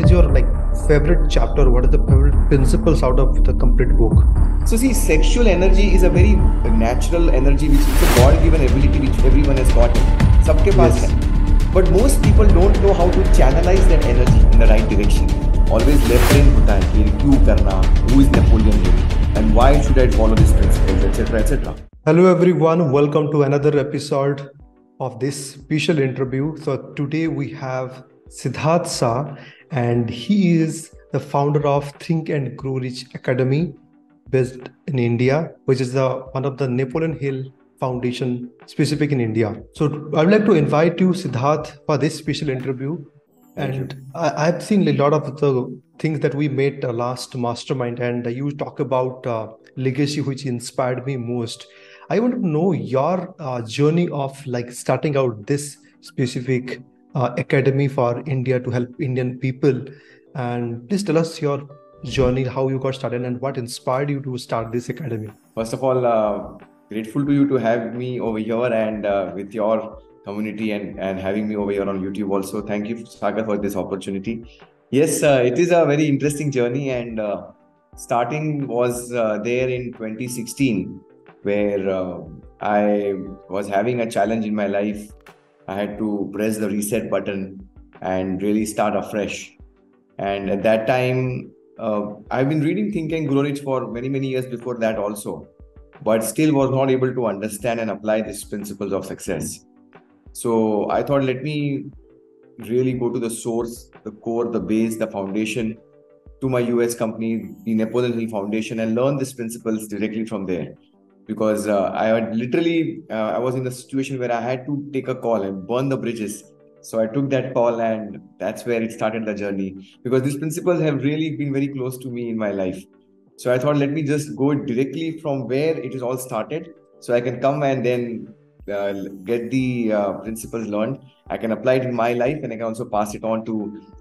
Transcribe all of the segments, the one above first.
what is your like favorite chapter? What are the favorite principles out of the complete book? So see sexual energy is a very natural energy which is a god given ability which everyone has got sabke paas yes. but most people don't know how to channelize that energy in the right direction. Always left brain hota hai ki kyu who is napoleon? Hill and why should i follow these principles etc etc hello everyone. Welcome to another episode of this special interview. So today we have Sidharth Sa and he is the founder of Think and Grow Rich Academy based in India, which is the one of the Napoleon Hill Foundation specific in India. So, I would like to invite you, Sidharth, for this special interview. Thank and I, I've seen a lot of the things that we made uh, last mastermind, and you talk about uh, legacy, which inspired me most. I want to know your uh, journey of like starting out this specific uh, academy for India to help Indian people, and please tell us your journey, how you got started, and what inspired you to start this academy. First of all, uh, grateful to you to have me over here and uh, with your community and, and having me over here on YouTube also. Thank you, Sagar, for this opportunity. Yes, uh, it is a very interesting journey, and uh, starting was uh, there in 2016, where I was having a challenge in my life. I had to press the reset button and really start afresh. And at that time, uh, I've been reading Think and Grow Rich for many, many years before that also, but still was not able to understand and apply these principles of success. So I thought, let me really go to the source, the core, the base, the foundation to my US company, the Napoleon Hill Foundation, and learn these principles directly from there. Because uh, I had literally, uh, I was in a situation where I had to take a call and burn the bridges. So I took that call, and that's where it started the journey. Because these principles have really been very close to me in my life. So I thought, let me just go directly from where it is all started, so I can come and then uh, get the uh, principles learned. I can apply it in my life, and I can also pass it on to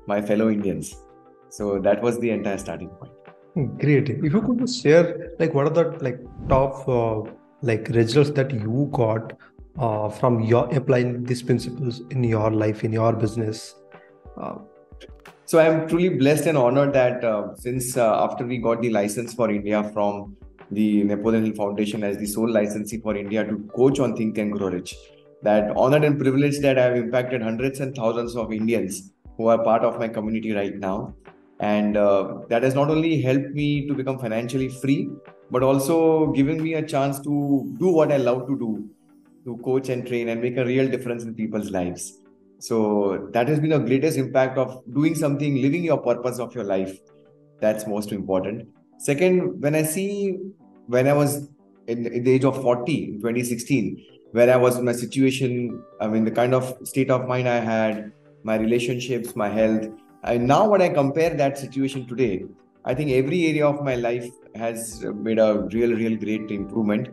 my fellow Indians. So that was the entire starting point. Great. If you could just share, like, what are the like top uh, like results that you got uh, from your applying these principles in your life, in your business? Uh, So I'm truly blessed and honored that uh, since uh, after we got the license for India from the Napoleon Hill Foundation as the sole licensee for India to coach on Think and Grow Rich, that honored and privileged that I've impacted hundreds and thousands of Indians who are part of my community right now. And uh, that has not only helped me to become financially free, but also giving me a chance to do what I love to do, to coach and train and make a real difference in people's lives. So that has been the greatest impact of doing something, living your purpose of your life. That's most important. Second, when I see when I was in, in the age of 40 in 2016, where I was in a situation, I mean, the kind of state of mind I had, my relationships, my health. And now, when I compare that situation today, I think every area of my life has made a real, real great improvement.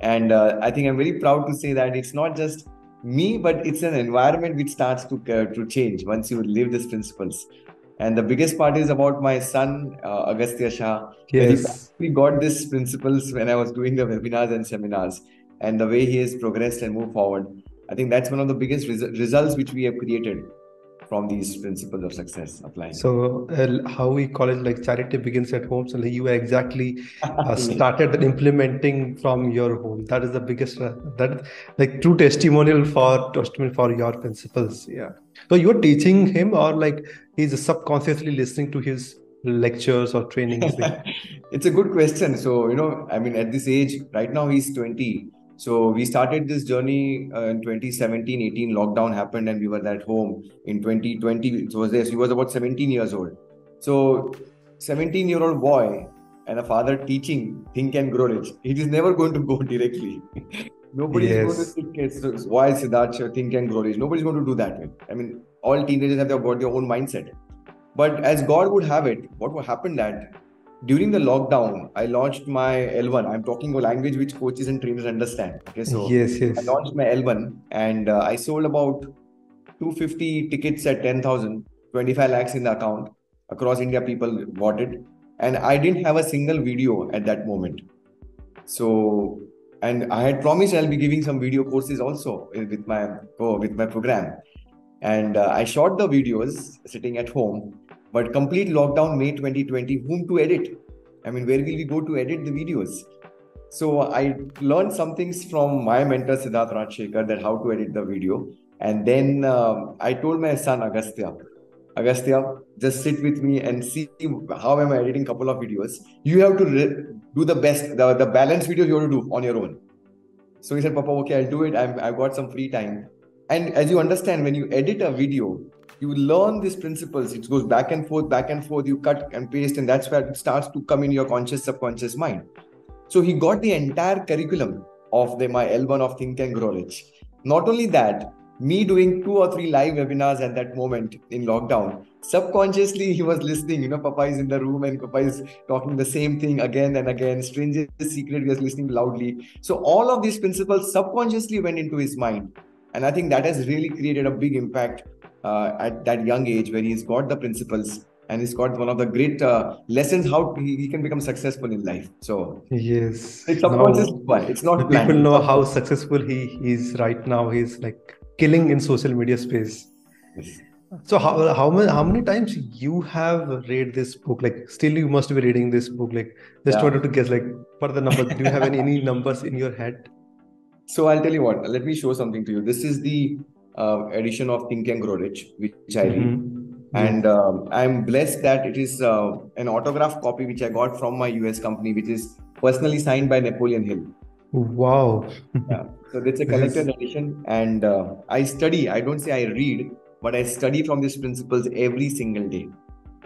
And uh, I think I'm very proud to say that it's not just me, but it's an environment which starts to uh, to change once you live these principles. And the biggest part is about my son, uh, Agastya Shah. yes. We got these principles when I was doing the webinars and seminars, and the way he has progressed and moved forward. I think that's one of the biggest res- results which we have created from these principles of success applying. So, uh, how we call it like charity begins at home. So, like, you exactly uh, started implementing from your home. That is the biggest uh, that like true testimonial for testimony for your principles. Yeah. So you're teaching him, or like he's subconsciously listening to his lectures or trainings. it's a good question. So, you know, I mean, at this age, right now he's 20. So, we started this journey uh, in 2017 18. Lockdown happened, and we were at home in 2020. It was this, he was about 17 years old. So, 17 year old boy and a father teaching Think and Grow Rich, it is never going to go directly. Nobody is going to Yes. think it's why Sidharth Think and Grow Rich. Nobody's going to do that. I mean, all teenagers have got their own mindset. But as God would have it, what would happen that during the lockdown, I launched my L1. I'm talking a language which coaches and trainers understand. Okay, so yes, yes. I launched my L1 and uh, I sold about 250 tickets at 10,000, 25 lakhs in the account. Across India, people bought it. And I didn't have a single video at that moment. So, and I had promised I'll be giving some video courses also with my oh, with my program. And uh, I shot the videos sitting at home. But complete lockdown May 2020. Whom to edit? I mean, where will we go to edit the videos? So I learned some things from my mentor Siddharth Rajsekar that how to edit the video, and then um, I told my son Agastya, Agastya, just sit with me and see how am I editing couple of videos. You have to re- do the best, the, the balanced videos you have to do on your own. So he said, Papa, okay, I'll do it. I'm, I've got some free time. And as you understand, when you edit a video, you learn these principles. It goes back and forth, back and forth. You cut and paste, and that's where it starts to come in your conscious, subconscious mind. So he got the entire curriculum of the, my L1 of Think and Grow Rich. Not only that, me doing two or three live webinars at that moment in lockdown, subconsciously he was listening. You know, Papa is in the room and Papa is talking the same thing again and again. Strangest secret, he was listening loudly. So all of these principles subconsciously went into his mind. And I think that has really created a big impact uh, at that young age where he's got the principles and he's got one of the great uh, lessons how he, he, can become successful in life. So yes, it's subconscious one. It's not people know how successful he is right now. He's like killing in social media space. Yes. So how how many how many times you have read this book? Like still you must be reading this book. Like just yeah. wanted to guess like what are the numbers? Do you have any, any numbers in your head? So I'll tell you what. Let me show something to you. This is the uh, edition of Think and Grow Rich, which I read. Mm-hmm. And um, I'm blessed that it is uh, an autograph copy which I got from my US company, which is personally signed by Napoleon Hill. Wow. yeah. So it's a collected edition, and uh, I study. I don't say I read, but I study from these principles every single day.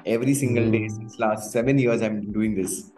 Every single day hmm. since last seven years, I'm doing this,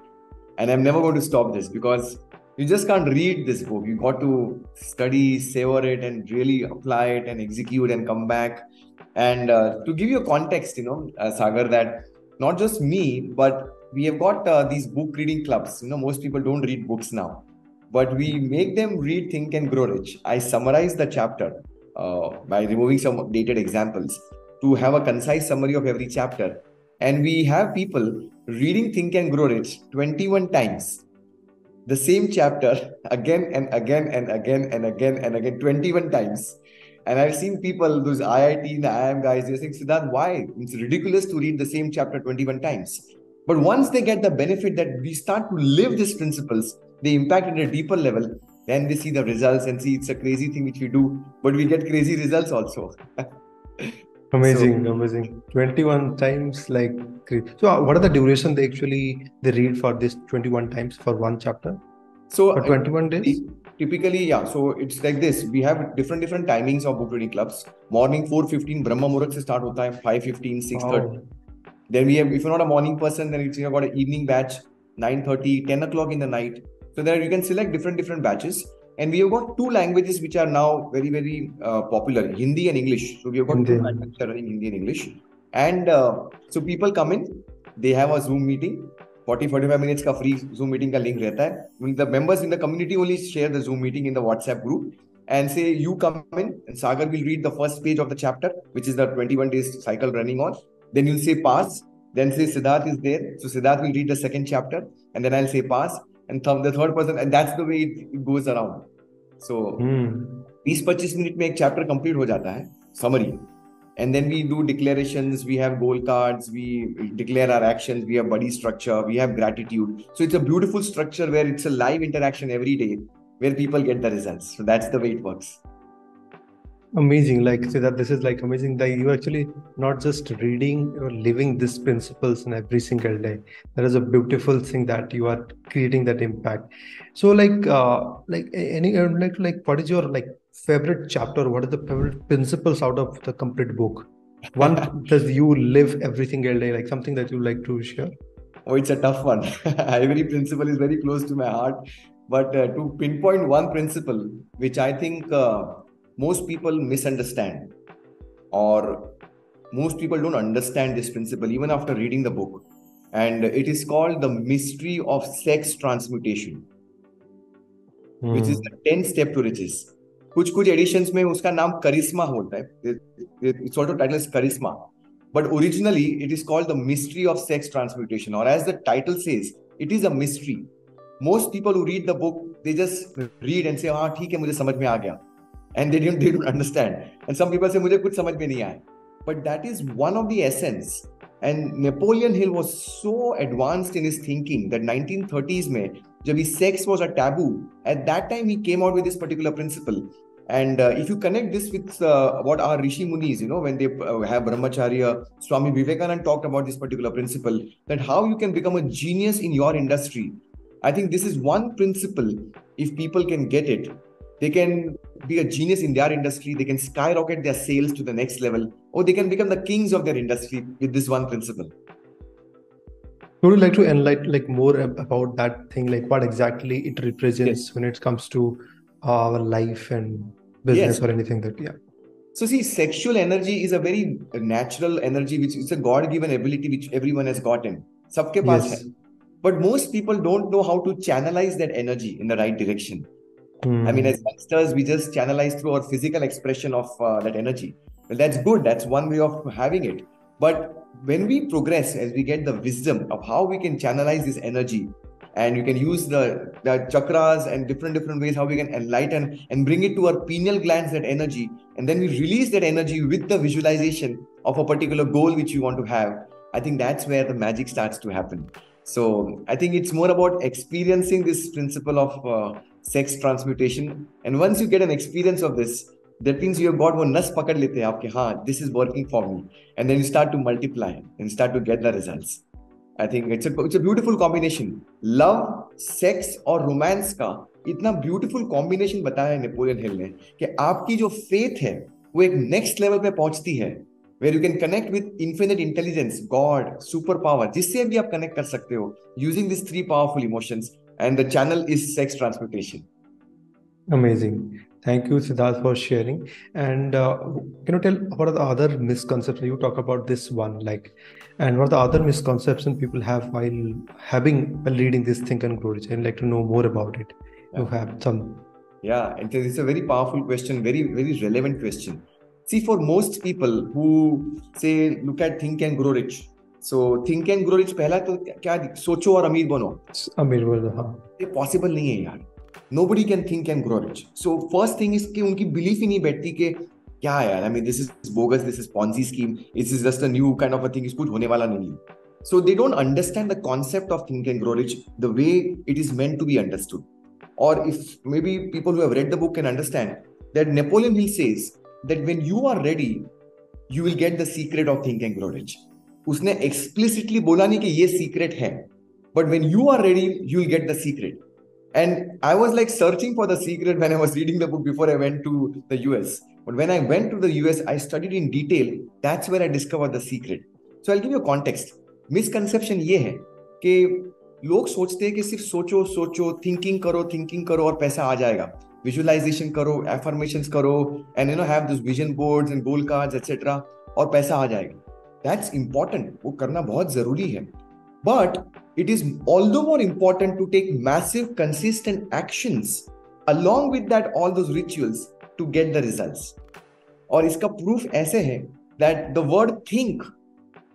and I'm never going to stop this because you just can't read this book. You got to study, savor it, and really apply it and execute and come back. And uh, to give you a context, you know, uh, Sagar, that not just me, but we have got uh, these book reading clubs. You know, most people don't read books now but we make them read Think and Grow Rich. I summarize the chapter uh, by removing some dated examples to have a concise summary of every chapter. And we have people reading Think and Grow Rich 21 times. The same chapter again and again and again and again and again 21 times. And I've seen people, those IIT and IIM guys, they're saying, why? It's ridiculous to read the same chapter 21 times. But once they get the benefit that we start to live these principles, they impact at a deeper level then they see the results and see it's a crazy thing which we do but we get crazy results also amazing so, amazing. 21 times like so uh, what are the duration they actually they read for this 21 times for one chapter? So for 21 days? typically yeah so it's like this we have different different timings of book reading clubs. Morning 4:15 brahma muhurat se start hota hai 5:15 6:30 wow. then we have if you're not a morning person then it's you know got an evening batch 9:30 10 o'clock in the night. So there you can select different different batches And we have got two languages which are now very very uh, popular: Hindi and English. So we have got Hindi. two languages running Hindi and English. And uh, so people come in, they have a Zoom meeting. 40-45 minutes का free Zoom meeting का link रहता है. The members in the community only share the Zoom meeting in the WhatsApp group and say you come in and Sagar will read the first page of the chapter, which is the 21 days cycle running on. Then you'll say pass. Then say Siddharth is there. So Siddharth will read the second chapter and then I'll say pass and th- the third person and that's the way it, it goes around so बीस पच्चीस minute में एक chapter complete हो जाता है summary and then we do declarations we have goal cards we declare our actions we have buddy structure we have gratitude so it's a beautiful structure where it's a live interaction every day where people get the results so that's the way it works amazing like say that this is like amazing that you actually not just reading or living these principles in every single day. That is a beautiful thing that you are creating that impact. So like uh like any like like what is your like favorite chapter? What are the favorite principles out of the complete book? One does you live every single day like something that you like to share? Oh it's a tough one. Every principle is very close to my heart. But uh, to pinpoint one principle which i think uh, most people misunderstand or most people don't understand this principle even after reading the book and it is called the mystery of sex transmutation hmm. which is the 10 step to riches कुछ कुछ editions में उसका नाम करिश्मा होता है it's also title is Karishma but originally it is called the mystery of sex transmutation or as the title says it is a mystery most people who read the book they just read and say हाँ ठीक है मुझे समझ में आ गया and they don't they don't understand and some people say मुझे कुछ समझ में नहीं आया but that is one of the essence And Napoleon Hill was so advanced in his thinking that 1930s mein, जब sex was a taboo, at that time he came out with this particular principle. And uh, if you connect this with uh, what our Rishi Munis, you know, when they uh, have Brahmacharya, Swami Vivekananda talked about this particular principle, that how you can become a genius in your industry. I think this is one principle. If people can get it, they can be a genius in their industry. They can skyrocket their sales to the next level, or they can become the kings of their industry with this one principle. Would you like to enlighten like more about that thing, like what exactly it represents yes. when it comes to uh, our life and business yes. or anything that yeah so see sexual energy is a very natural energy which is a god given ability which everyone has gotten yes. but most people don't know how to channelize that energy in the right direction mm. i mean as youngsters we just channelize through our physical expression of uh, that energy. Well that's good. That's one way of having it. But when we progress as we get the wisdom of how we can channelize this energy and you can use the, the chakras and different different ways how we can enlighten and bring it to our pineal glands that energy and then we release that energy with the visualization of a particular goal which you want to have i think that's where the magic starts to happen. So i think it's more about experiencing this principle of uh, sex transmutation and once you get an experience of this that means your body वो नस पकड़ लेते हैं आपके हाँ this is working for me and then you start to multiply and start to get the results I think it's it's a beautiful combination love sex और romance का इतना ब्यूटीफुल कॉम्बिनेशन बताया है नेपोलियन हिल ने कि आपकी जो faith है, वो एक नेक्स्ट लेवल पे पहुँचती है where you can connect with infinite intelligence God super power जिससे भी आप कनेक्ट कर सकते हो using this three powerful emotions and the channel is sex transmutation. Amazing. Thank you sidharth for sharing. And uh, can you tell what are the other misconceptions? You talk about this one like and what are the other misconceptions people have while having while reading this think and grow rich? I'd like to know more about it. Yeah. you have some. Yeah it's a very powerful question very very relevant question. See for most people who say look at think and grow rich so think and grow rich पहला तो क्या सोचो और अमीर बनो। अमीर बनो हाँ। पॉसिबल नहीं है यार। Nobody can think and grow rich so first thing is उनकी बिलीफ ही नहीं बैठती कि क्या यार? I mean this is bogus this is Ponzi scheme is is just a new kind of a thing is कुछ होने वाला नहीं so they don't understand the concept of think and grow rich the way it is meant to be understood और if maybe people who have read the book can understand that Napoleon Hill says that when you are ready you will get the secret of think and grow rich उसने explicitly बोला नहीं कि ये secret है but when you are ready you get the secret and I was like searching for the secret when I was reading the book before I went to the US but when I went to the US I studied in detail that's where I discover the secret so I give you context misconception ये है कि लोग सोचते हैं कि सिर्फ़ सोचो सोचो थिंकिंग करो थिंकिंग करो और पैसा आ जाएगा। विजुअलाइजेशन करो एफर्मेशन करो and you know have this vision board and goal card etcetera और पैसा आ जाएगा। दैट्स इंपॉर्टेंट वो करना बहुत ज़रूरी है. But it is all though more important to take massive consistent action along with that all those rituals to get the result और इसका प्रूफ ऐसे है that the word think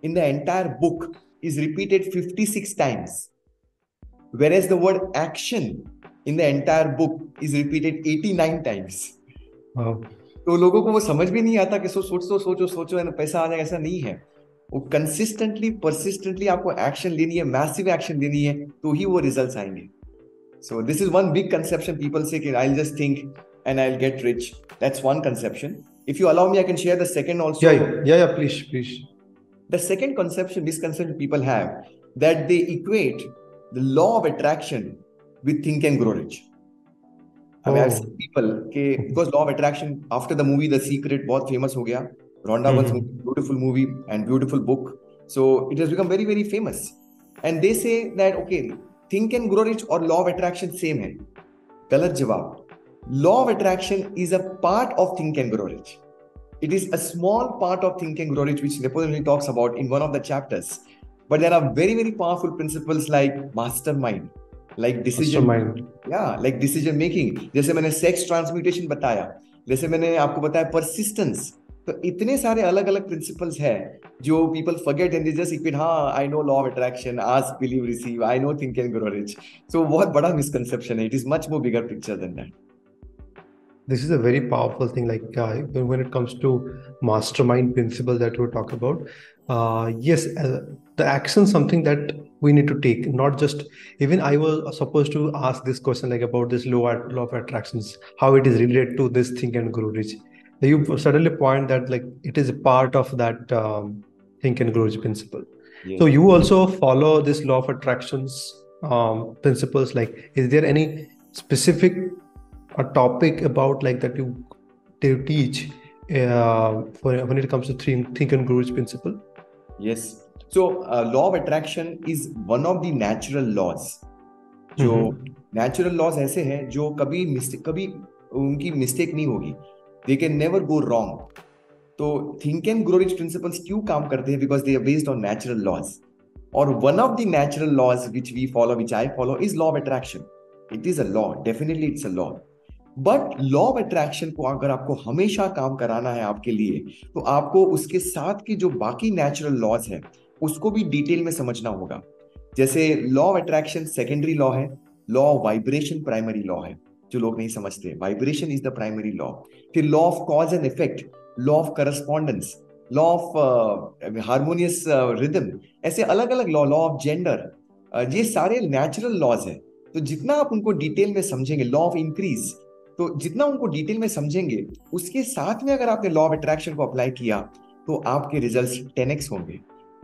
in the entire book is repeated 56 times where is the word action in the entire book is repeated 89 times तो लोगों को वो समझ भी नहीं आता कि सो सोचो सोचो सोचो पैसा आ जाएगा ऐसा नहीं है. वो कंसिस्टेंटली परसिस्टेंटली आपको एक्शन लेनी है मैसिव एक्शन लेनी है तो ही वो रिज़ल्ट आएँगे। So this is one big conception people say I just think and I get rich that's one conception if you allow me I can share the second also please please the second conception misconception people have that they equate the law of attraction with think and grow rich people के because law of attraction after the movie the secret बहुत famous हो गया। Rhonda mm-hmm. beautiful movie and beautiful book. So it has become very, very famous. And they say that, okay, think and grow rich or law of attraction same hai. Galat jawab. Law of attraction is a part of think and grow rich. It is a small part of think and grow rich, which Napoleon talks about in one of the chapters. But there are very, very powerful principles like mastermind, like decision mastermind. yeah like decision making जैसे मैंने sex transmutation बताया जैसे मैंने आपको बताया persistence तो इतने सारे अलग अलग प्रिंसिपल्स है जो people forget and just equate हाँ I know law of attraction ask believe receive I know think and grow rich so बहुत बड़ा मिसकंसेप्शन है it is much more bigger picture than that this is a very powerful thing like uh, when it comes to mastermind principle that we talk about uh, yes, uh, the action something that we need to take, not just even I was supposed to ask this question like about this law, law of attractions, how it is related to this think and grow rich. You suddenly point that like it is a part of that um, think and grow rich principle. Yes. So you also follow this law of attractions um, principles. Like, is there any specific a topic about like that you to teach uh, when it comes to think, think and grow rich principle? Yes. So uh, law of attraction is one of the natural laws. जो natural laws ऐसे हैं जो कभी mistake कभी उनकी mistake नहीं होगी They can never go wrong तो think and grow rich principles क्यों काम करते हैं? Because they are based on natural laws और one of the natural laws which we follow which I follow is law of attraction it is a law definitely it's a law but law of attraction को अगर आपको हमेशा काम कराना है आपके लिए तो आपको उसके साथ की जो बाकी नेचुरल लॉज है, उसको भी डिटेल में समझना होगा. जैसे law of attraction secondary law है law of vibration primary law है. जो लोग नहीं समझते। Vibration is the primary law फिर law of cause and effect law of correspondence law of harmonious rhythm ऐसे अलग अलग लॉ लॉ ऑफ़ जेंडर ये सारे नेचुरल लॉज है। तो जितना आप उनको डिटेल में समझेंगे लॉ ऑफ़ इंक्रीज तो जितना उनको डिटेल में समझेंगे, उसके साथ में अगर आपने लॉ ऑफ़ अट्रैक्शन को अप्लाई किया तो आपके रिज़ल्ट टेन एक्स होंगे।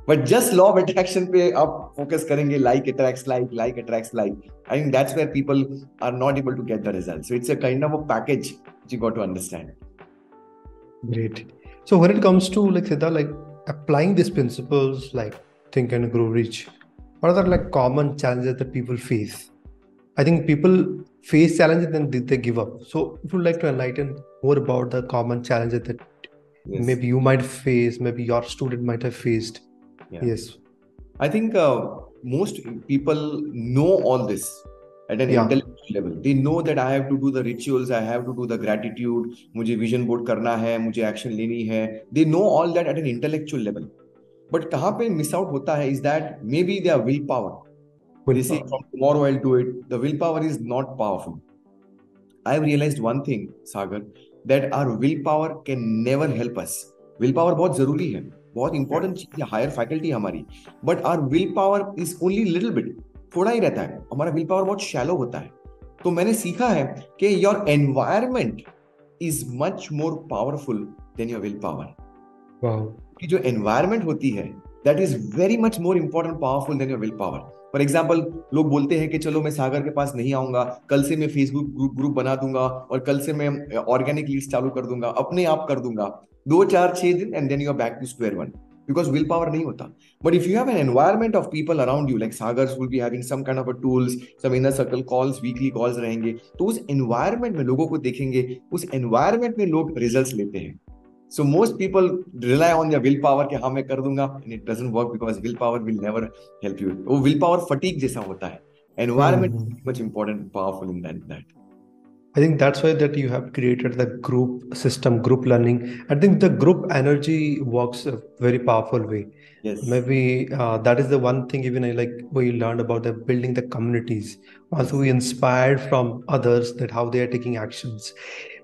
But just law of attraction पे आप फोकस करेंगे like attract like like attract like I think that's where people are not able to get the result so it's a kind of a package you got to understand great so when it comes to like सीधा like applying this principles like think and grow rich what are like common challenges that people face I think people face challenges and they give up so if you like to enlighten more about the common challenges that Yes. Maybe you might face, maybe your student might have faced. Yeah. yes i think uh, most people know all this at an yeah. intellectual level they know that i have to do the rituals i have to do the gratitude मुझे vision board करना है मुझे action लेनी है they know all that at an intellectual level but कहाँ पे miss out होता है is that maybe their willpower they say from tomorrow I'll do it. The willpower is not powerful. I've realized one thing, Sagar, that our willpower can never help us. Willpower बहुत ज़रूरी है बहुत important चीज़ है higher faculty हमारी। But our will power is only little bit थोड़ा ही रहता है। हमारा विल पावर बहुत शैलो होता है। तो मैंने सीखा है कि your environment is much more powerful than your will power कि जो एनवायरमेंट होती है that is very much more important powerful than your will power for example लोग बोलते हैं कि चलो मैं सागर के पास नहीं आऊँगा कल से मैं फेसबुक ग्रुप ग्रुप बना दूँगा और कल से मैं ऑर्गेनिक लीड्स चालू कर दूँगा अपने आप कर दूँगा। दो चार छह दिन and then you are back to square one because will power नहीं होता but if you have an environment of people around you like Sagar will be having some kind of a tools some inner circle calls weekly calls रहेंगे तो उस environment में लोगों को देखेंगे उस एनवायरमेंट में लोग रिज़ल्ट लेते हैं So most people rely on their willpower कि हाँ मैं कर दूँगा and it doesn't work because willpower will never help you. वो willpower fatigue जैसा होता है. Environment is much important, powerful in that. that. I think that's why that you have created the group system, group learning. I think the group energy works a very powerful way. Yes. Maybe uh, that is the one thing even I like we learned about the building the communities. Also, we inspired from others that how they are taking actions.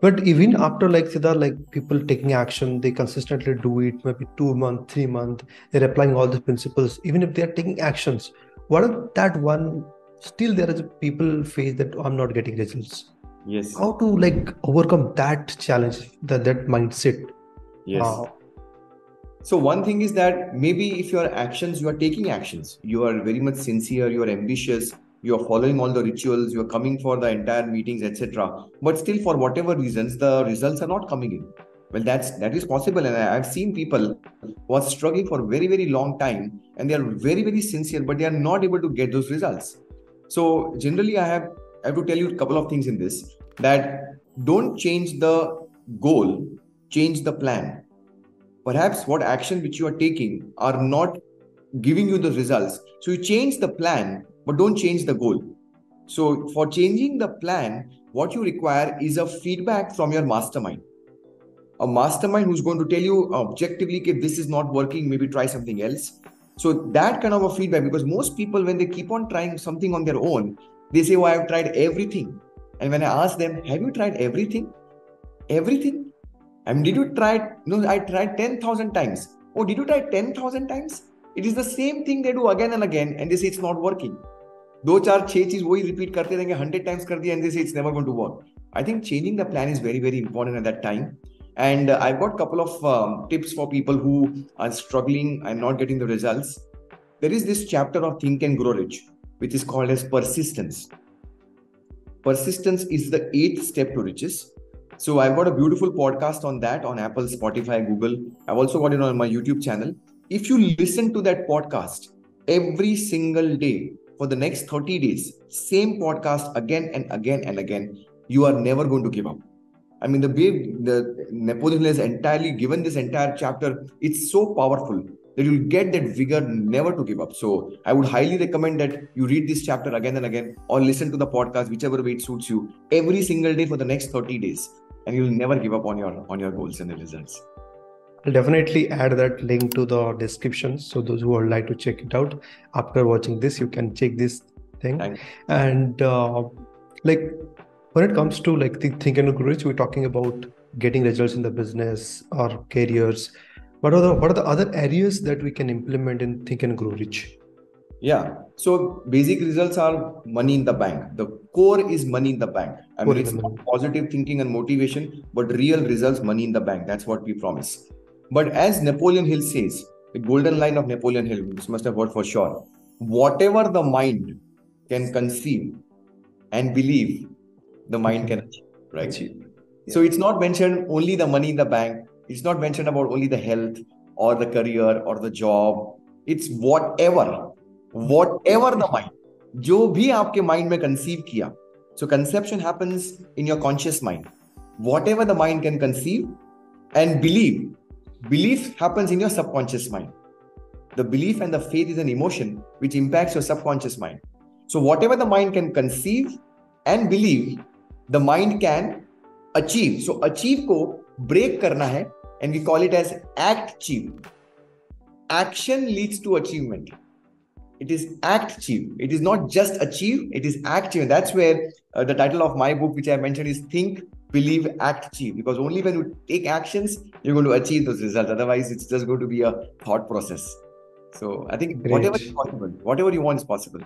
But even after like Siddha, like people taking action, they consistently do it. Maybe two month, three month, they're applying all the principles. Even if they are taking actions, what if that one? Still, there is people face that I'm not getting results yes. How to like overcome that challenge that that mindset? Yes. Uh, so one thing is that maybe if your actions you are taking actions you are very much sincere you are ambitious you are following all the rituals you are coming for the entire meetings etc but still for whatever reasons the results are not coming in. Well that's that is possible and i've seen people who are struggling for a very very long time and they are very very sincere but they are not able to get those results. So generally i have I have to tell you a couple of things in this that don't change the goal, change the plan. Perhaps what action which you are taking are not giving you the results. So you change the plan, but don't change the goal. So for changing the plan, what you require is a feedback from your mastermind. A mastermind who's going to tell you objectively if this is not working, maybe try something else. So that kind of a feedback, because most people, when they keep on trying something on their own, they say, Oh, I've tried everything. And when I ask them, Have you tried everything? Everything? I mean, did you try? No, I tried 10,000 times. oh did you try 10000 times it is the same thing they do again and again and they say it's not working दो चार छह चीज वही repeat करते रहेंगे hundred times कर दिया and this it's never going to work I think changing the plan is very very important at that time and uh, i've got a couple of um, tips for people who are struggling and not getting the results there is this chapter of think and grow rich which is called as persistence persistence is the eighth step to riches. So i've got a beautiful podcast on that on apple spotify google. I've also got it on my youtube channel. If you listen to that podcast every single day for the next 30 days, same podcast again and again and again, you are never going to give up. I mean, the way the Napoleon has entirely given this entire chapter, it's so powerful that you'll get that vigor never to give up. So I would highly recommend that you read this chapter again and again or listen to the podcast, whichever way it suits you, every single day for the next 30 days. And you'll never give up on your on your goals and the results. I'll definitely add that link to the description. So those who would like to check it out after watching this, you can check this thing. And uh, like when it comes to like the think and grow rich, we're talking about getting results in the business or careers. What are the what are the other areas that we can implement in think and grow rich? Yeah. So basic results are money in the bank. The core is money in the bank. I mean, it's not positive thinking and motivation, but real results, money in the bank. That's what we promise. But as Napoleon Hill says, the golden line of Napoleon Hill, this must have heard for sure. Whatever the mind can conceive and believe, the mind can achieve, right? Yeah. So it's not mentioned only the money in the bank. It's not mentioned about only the health or the career or the job. It's whatever, whatever the mind, जो भी आपके mind में conceive किया. So conception happens in your conscious mind. Whatever the mind can conceive and believe, Belief happens in your subconscious mind. The belief and the faith is an emotion which impacts your subconscious mind. So, whatever the mind can conceive and believe, the mind can achieve. So, achieve ko break karna hai, and we call it as act achieve. Action leads to achievement. It is act achieve. It is not just achieve, it is act achieve. That's where uh, the title of my book, which I mentioned, is Think, believe, act, achieve. Because only when you take actions, you're going to achieve those results. Otherwise, it's just going to be a thought process. So I think Great. whatever is possible, whatever you want is possible.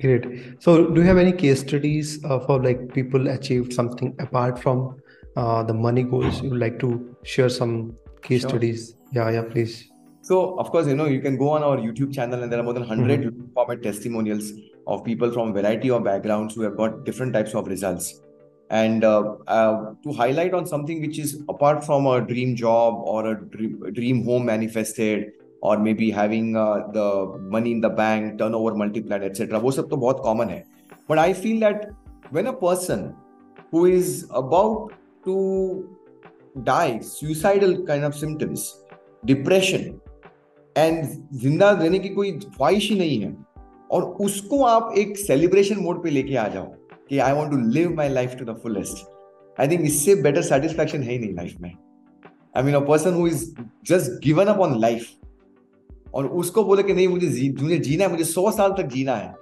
Great. So do you have any case studies uh, for like people achieved something apart from uh, the money goals? You would like to share some case sure. studies? Yeah, yeah, please. So of course, you know, you can go on our YouTube channel and there are more than 100 mm-hmm. format testimonials of people from variety of backgrounds who have got different types of results and uh, uh, to highlight on something which is apart from a dream job or a dream, dream home manifested or maybe having uh, the money in the bank turnover multiplied etc वो सब तो बहुत common है but I feel that when a person who is about to die, suicidal kind of symptoms, depression and ज़िंदा रहने की कोई ख्वाहिश ही नहीं है। और उसको आप एक सेलिब्रेशन मोड पे लेके आ जाओ कि I want to live my life to the fullest I think इससे बेटर सेटिस्फैक्शन है ही नहीं लाइफ में। I mean a person who is just given up on life और उसको बोले कि नहीं, मुझे मुझे जीना है, मुझे सौ साल तक जीना है।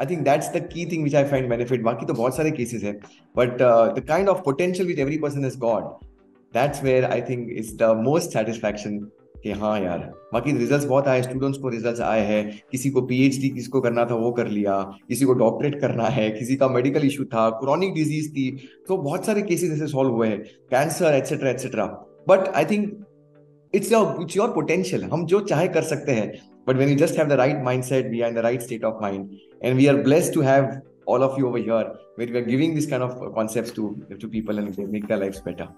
I think that's the key thing which I find benefit बाकी तो बहुत सारे केसेस है but the kind of potential which every person is god that's where I think is the most satisfaction कि हाँ यार, बाकी रिजल्ट्स बहुत आए स्टूडेंट्स को रिजल्ट्स आए हैं, किसी को पीएचडी किसको करना था, वो कर लिया, किसी को डॉक्टरेट करना है, किसी का मेडिकल इशू था क्रॉनिक डिज़ीज़ थी तो बहुत सारे केसेस ऐसे सॉल्व हुए हैं cancer etcetera etcetera but I think it's your it's your potential हम जो चाहे कर सकते हैं But when you just have the right mindset, we are in the right state of mind. And we are blessed to have all of you over here where we are giving these kind of concepts to, to people and they make their lives better.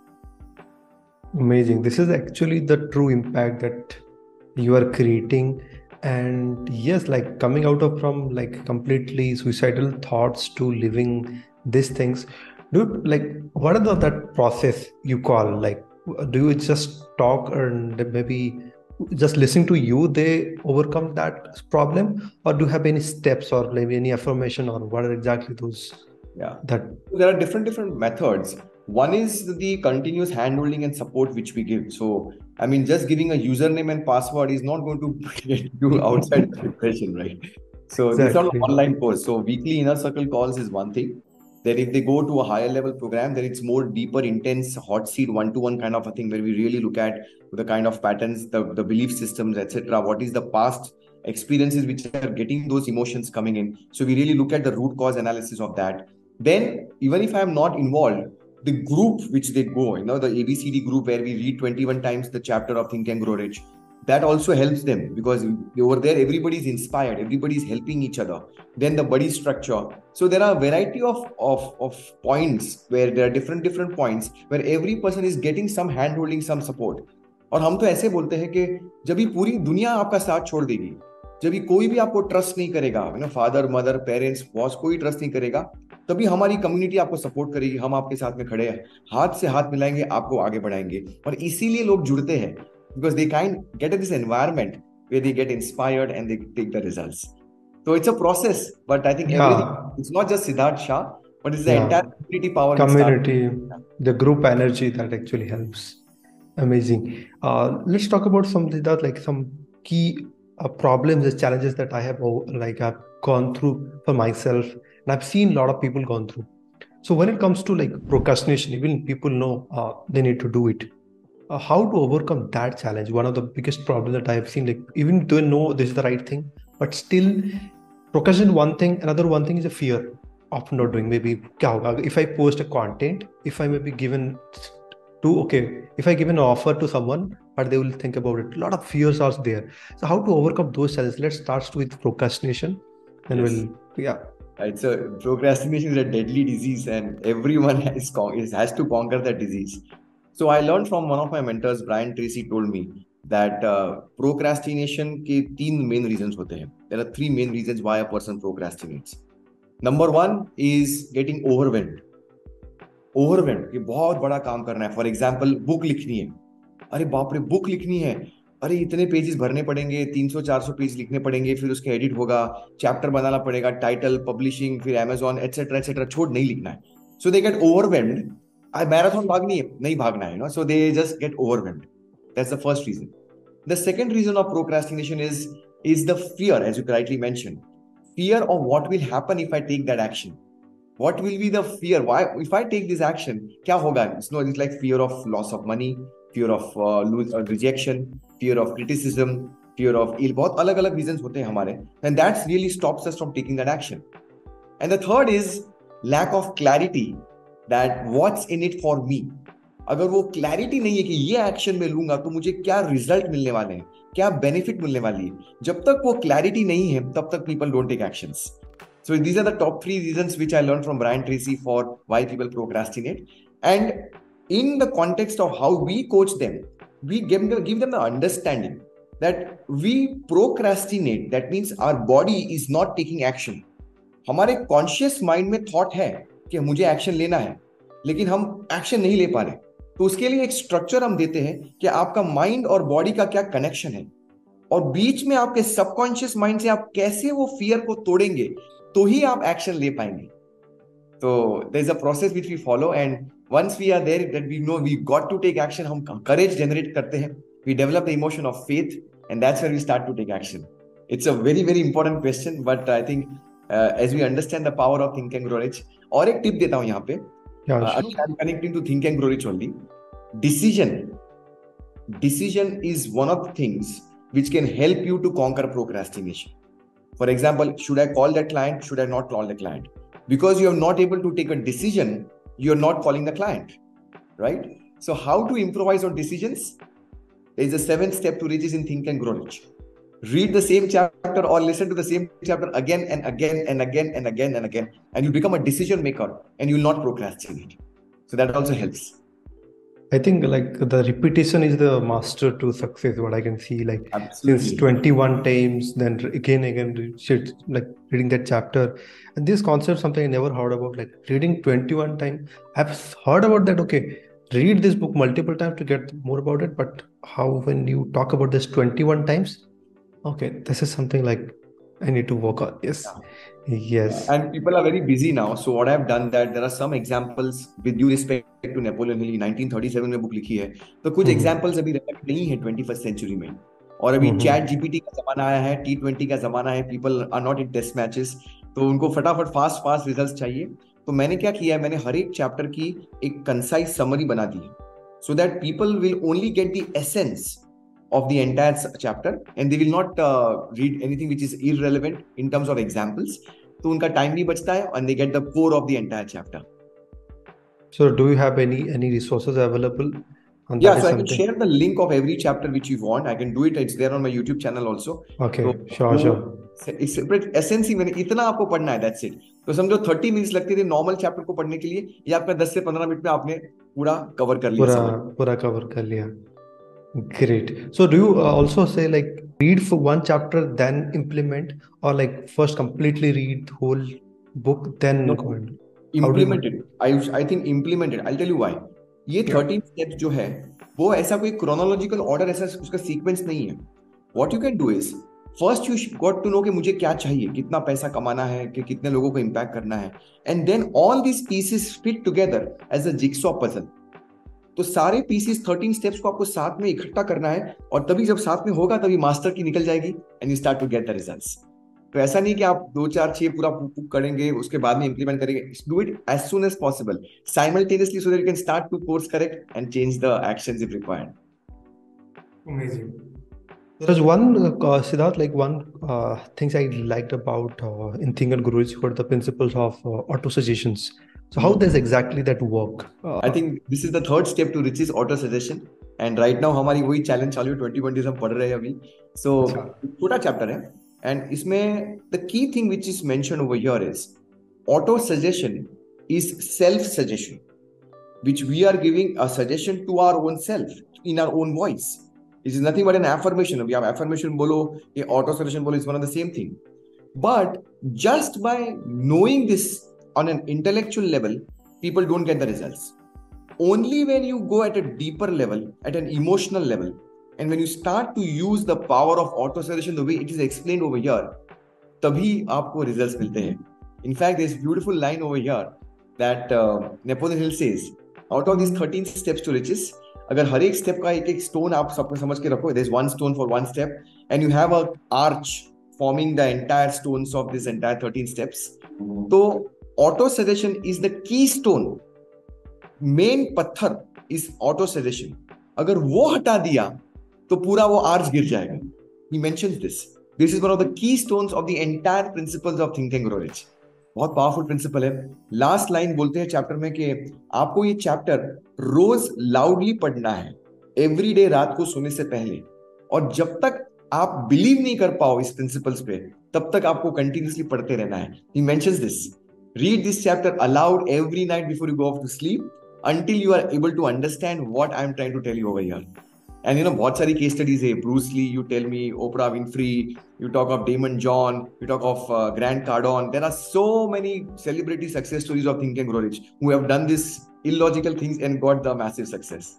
Amazing. This is actually the true impact that you are creating and yes like coming out of from like completely suicidal thoughts to living these things dude like what are the, that process you call like do you just talk and maybe just listening to you they overcome that problem or do you have any steps or maybe any affirmation or what are exactly those yeah that there are different different methods one is the continuous handholding and support which we give. So, I mean, just giving a username and password is not going to you outside the depression, right? So, exactly. this is not an online course. So, weekly inner circle calls is one thing. Then if they go to a higher level program, then it's more deeper, intense, hot seat, one-to-one kind of a thing where we really look at the kind of patterns, the, the belief systems, etc. What is the past experiences which are getting those emotions coming in? So we really look at the root cause analysis of that. Then even if I'm not involved, the group which they go, you know, the ABCD group where we read 21 times the chapter of Think and Grow Rich, that also helps them because over there everybody is inspired everybody is helping each other then the buddy structure so there are a variety of, of of points where there are different different points where every person is getting some hand holding some support और हम तो ऐसे बोलते हैं कि जब ये पूरी दुनिया आपका साथ छोड़ देगी जब ये कोई भी आपको ट्रस्ट नहीं करेगा you know father mother parents boss कोई ट्रस्ट नहीं करेगा तभी हमारी कम्युनिटी आपको सपोर्ट करेगी हम आपके साथ में खड़े हैं हाथ से हाथ मिलाएँगे आपको आगे बढ़ाएँगे और इसीलिए लोग जुड़ते हैं because they kind get in this environment where they get inspired and they take the results. So it's a process, but I think yeah. it's not just Sidharth Shah, but it's the yeah. entire community power. Community, the group energy that actually helps. Amazing. Uh, let's talk about some that like some key uh, problems and challenges that I have like I've gone through for myself, and I've seen a lot of people gone through. So when it comes to like procrastination, even people know uh, they need to do it uh, how to overcome that challenge? One of the biggest problems that i have seen like even though I know this is the right thing but still procrastinate one thing. Another one thing is a fear of not doing. Maybe if i post a content if i may be given to okay if i give an offer to someone but they will think about it a lot of fears are there. So how to overcome those challenges? Let's start with procrastination. And yes. we'll yeah. Right so procrastination is a deadly disease and everyone has, has to conquer that disease so I learned from one of my mentors, Brian Tracy, told me that uh, procrastination के तीन main reasons होते हैं. There are three main reasons why a person procrastinates. Number one is getting overwhelmed. Overwhelmed कि बहुत बड़ा काम करना है. For example, book लिखनी है. अरे बाप रे बुक लिखनी है अरे इतने पेजेस भरने पड़ेंगे 300-400 पेज लिखने पड़ेंगे फिर उसके एडिट होगा चैप्टर बनाना पड़ेगा टाइटल पब्लिशिंग फिर अमेजोन एटसेट्रा एटसेट्रा छोड़ नहीं लिखना है so they get overwhelmed marathon भागनी है नहीं भागना है no so they just get overwhelmed that's the first reason the second reason of procrastination is is the fear as you rightly mentioned fear of what will happen if i take that action what will be the fear why if i take this action kya hoga it's no it's like fear of loss of money fear of uh, lose, uh, rejection fear of criticism fear of ill बहुत अलग अलग reasons होते हैं हमारे and that really stops us from taking that action and the third is lack of clarity that what's in it for me अगर वो clarity नहीं है कि ये एक्शन में लूँगा तो मुझे क्या रिज़ल्ट मिलने वाले हैं क्या बेनिफिट मिलने वाली है जब तक वो क्लैरिटी नहीं है तब तक people don't take action So these are the top three reasons which I learned from Brian Tracy for why people procrastinate. And in the context of how we coach them, we give them, give them the understanding that we procrastinate. That means our body is not taking action. हमारे conscious mind में thought है कि मुझे action लेना है, लेकिन हम action नहीं ले पा रहे। तो उसके लिए एक स्ट्रक्चर हम देते हैं कि आपका माइंड और बॉडी का क्या कनेक्शन है। और बीच में आपके सबकॉन्शियस माइंड से आप कैसे वो फियर को तोड़ेंगे तो ही आप एक्शन ले पाएँगे। तो there is a process which we follow and once we are there that we know we got to take action हम करेज जनरेट करते हैं। We develop the emotion of faith and that's where we start to take action it's a very very important question but I think as we understand the power of think and grow rich और एक tip देता हूँ यहाँ पे। Connecting to think and grow rich only decision decision is one of things which can help you to conquer procrastination for example should I call the client should I not call the client because you are not able to take a decision you are not calling the client right so how to improvise on decision is a seven step to rich is in think and grow read the same chapter or listen to the same chapter again and again and again and again and again and you become a decision maker and you'll not procrastinate. So that also helps. I think like the repetition is the master to success what i can see like Absolutely. since 21 times then again again like reading that chapter. And this concept something i never heard about like reading 21 times. I've heard about that okay read this book multiple times to get more about it but how when you talk about this 21 times okay this is something like i need to work on yes yeah. yes and people are very busy now so what i've done that there are some examples with due respect to napoleon hill 1937 में book लिखी है तो कुछ examples mm-hmm. अभी relevant नहीं है 21st century में और अभी चैट mm-hmm. जीपीटी का जमाना आया है टी ट्वेंटी का जमाना है people are not in test matches तो उनको फटाफट फास्ट फास्ट रिज़ल्ट चाहिए तो मैंने क्या किया है मैंने हर एक चैप्टर की एक कंसाइज समरी बना दी है so that people will only get the essence of the entire chapter and they will not uh, read anything which is irrelevant in terms of examples तो उनका टाइम भी बचता है and they get the core of the entire chapter so do you have any any resources available and yeah, so I can something. share the link of every chapter which you want. I can do it. It's there on my YouTube channel also. Okay, so, sure, sure. Separate मैंने इतना आपको पढ़ना है that's it तो समझो 30 minutes लगती थी normal chapter को पढ़ने के लिए ये आपका 10 से 15 मिनट में आपने पूरा कवर कर लिया पूरा पूरा कवर कर लिया great so do you uh, also say like read for one chapter then implement or like first completely read the whole book then no, go and implement it i i think implement it i'll tell you why ये thirteen steps जो है वो ऐसा कोई chronological order ऐसा उसका sequence नहीं है what you can do is first you got to know कि मुझे क्या चाहिए कितना पैसा कमाना है कि कितने लोगों को इम्पैक्ट करना है and then all this pieces fit together as a jigsaw puzzle तो सारे पीसेस थर्टीन स्टेप्स को आपको साथ में इकट्ठा करना है और तभी जब साथ में होगा तभी मास्टर की निकल जाएगी and you start to get the results तो ऐसा नहीं कि आप दो चार छह पूरा करेंगे उसके बाद में इंप्लीमेंट करेंगे. Do it as soon as possible simultaneously so that you can start to course correct and change the actions if required amazing. There is one uh, siddharth like one uh, things i liked about uh, in think and grow is for the principles of uh, auto suggestions So how does exactly that work? Uh, I think this is the third step to riches auto suggestion. and right now, हमारी वही challenge चालू है twenty twenty हम पढ़ रहे हैं अभी। So छोटा chapter है। And इसमें the key thing which is mentioned over here is auto suggestion is self suggestion, which we are giving a suggestion to our own self in our own voice. It is nothing but an affirmation. we have affirmation below, a auto suggestion bolo is one of the same thing. But just by knowing this on an intellectual level, people don't get the results. Only when you go at a deeper level, at an emotional level, and when you start to use the power of auto suggestion the way it is explained over here, तभी आपको results मिलते हैं. In fact, there's a beautiful line over here that uh, Napoleon Hill says, out of these 13 steps to riches, अगर हर एक step का एक एक stone आप सबको समझ के रखो there's one stone for one step and you have a arch forming the entire stones of this entire 13 steps तो auto suggestion is the keystone. Main पत्थर is auto suggestion. अगर वो हटा दिया तो पूरा वो आर्च गिर जाएगा. He mentions this this is one of the key stones of the entire principles of thinking grow rich बहुत पावरफुल प्रिंसिपल है. लास्ट लाइन बोलते हैं चैप्टर में कि आपको ये चैप्टर रोज लाउडली पढ़ना है. एवरी डे रात को सोने से पहले. और जब तक आप बिलीव नहीं कर पाओ इस प्रिंसिपल्स पे, तब तक आपको कंटिन्यूसली पढ़ते रहना है. He mentions this Read this chapter aloud every night before you go off to sleep until you are able to understand what I'm trying to tell you over here. And you know, what सारी case studies Hey, Bruce Lee, you tell me, Oprah Winfrey, you talk of Daymond John, you talk of uh, Grant Cardone. There are so many celebrity success stories of Think and Grow Rich who have done these illogical things and got the massive success.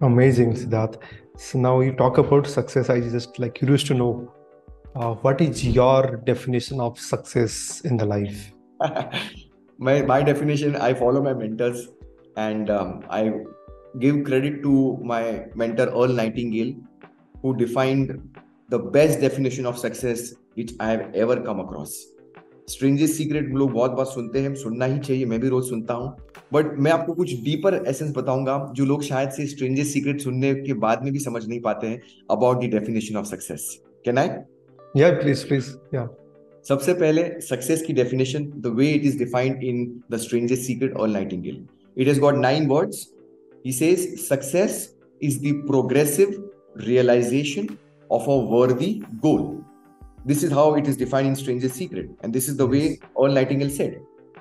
Amazing, Sidharth. So now you talk about success. I just like curious to know uh, what is your definition of success in the life my my definition I follow my mentors and um, I give credit to my mentor Earl Nightingale, who defined the best definition of success which I have ever come across. Strangest secret लोग बहुत बात सुनते हैं सुनना ही चाहिए मैं भी रोज सुनता हूँ बट मैं आपको कुछ डीपर एसेंस बताऊँगा जो लोग शायद से स्ट्रेंजेस सीक्रेट सुनने के बाद में भी समझ नहीं पाते हैं about the definition of success can I yeah please please yeah सबसे पहले सक्सेस की definition the way it is defined in the strangest secret और Nightingale it has got nine words He says success is the progressive realization of a worthy goal. This is how it is defined in Stranger's Secret. And this is the way Earl Nightingale said.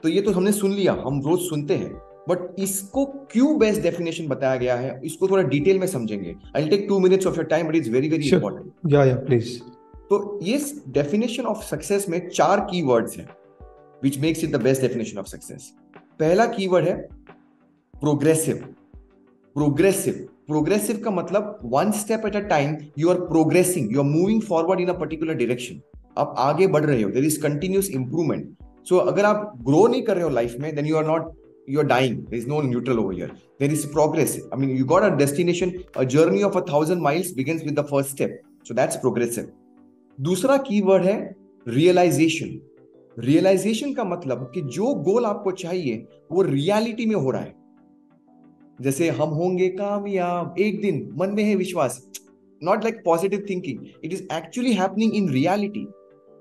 तो ये तो हमने सुन लिया हम रोज सुनते हैं but इसको क्यों बेस्ट डेफिनेशन बताया गया है? इसको थोड़ा डिटेल में समझेंगे. I take two minutes of your time but it's very very important yeah yeah please तो ये डेफिनेशन ऑफ़ सक्सेस में चार कीवर्ड्स हैं which makes it the best definition of success पहला कीवर्ड है प्रोग्रेसिव प्रोग्रेसिव प्रोग्रेसिव का मतलब one step at a time you are progressing you are moving forward in a particular direction आप आगे बढ़ रहे हो there is continuous improvement so अगर आप ग्रो नहीं कर रहे हो लाइफ में then you are not you are dying. There is no neutral over here. There is progress. I mean, you got a destination. A journey of a thousand miles begins with the first step. So that's progressive. दूसरा keyword है realisation realisation का मतलब कि जो गोल आपको चाहिए, वो reality में हो रहा है। जैसे हम होंगे कामयाब, एक दिन मन में है विश्वास। Not like positive thinking it is actually happening in reality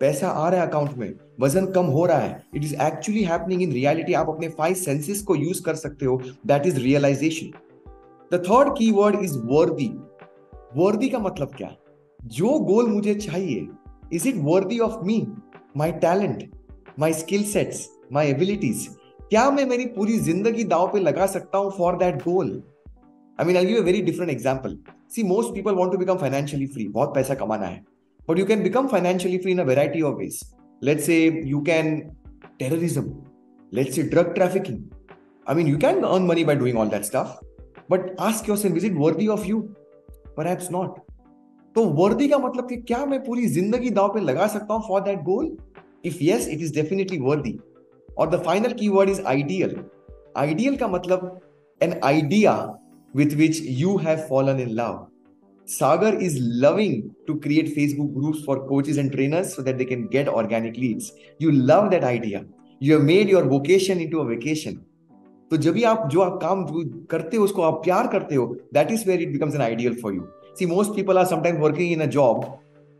पैसा आ रहा है अकाउंट में, वज़न कम हो रहा है। It is actually happening in reality आप अपने फाइव सेंसेस को यूज़ कर सकते हो। That is realisation the third की वर्ड इज़ वर्दी वर्दी का मतलब क्या? जो गोल मुझे चाहिए is it worthy of me my talent my skill sets my abilities क्या मैं मेरी पूरी ज़िंदगी दाव पे लगा सकता हूँ for that goal I mean I give a very different example see most people want to become financially free बहुत पैसा कमाना है. But you can become financially free in a variety of ways let's say you can terrorism let's say drug trafficking I mean, you can earn money by doing all that stuff, but ask yourself, is it worthy of you? Perhaps not. तो worthy का मतलब कि क्या मैं पूरी ज़िंदगी दाव पे लगा सकता हूँ for that goal if yes it is definitely worthy और द फाइनल की वर्ड इज़ आइडियल आइडियल का मतलब an idea with which you have fallen in love Sagar is loving to create Facebook group for coaches and trainers so that they can get organic leads you love that idea you have made your vocation into a तो जब भी आप, जो आप काम करते हो, उसको आप प्यार करते हो that is where it becomes an ideal for you see most people are sometimes working in a job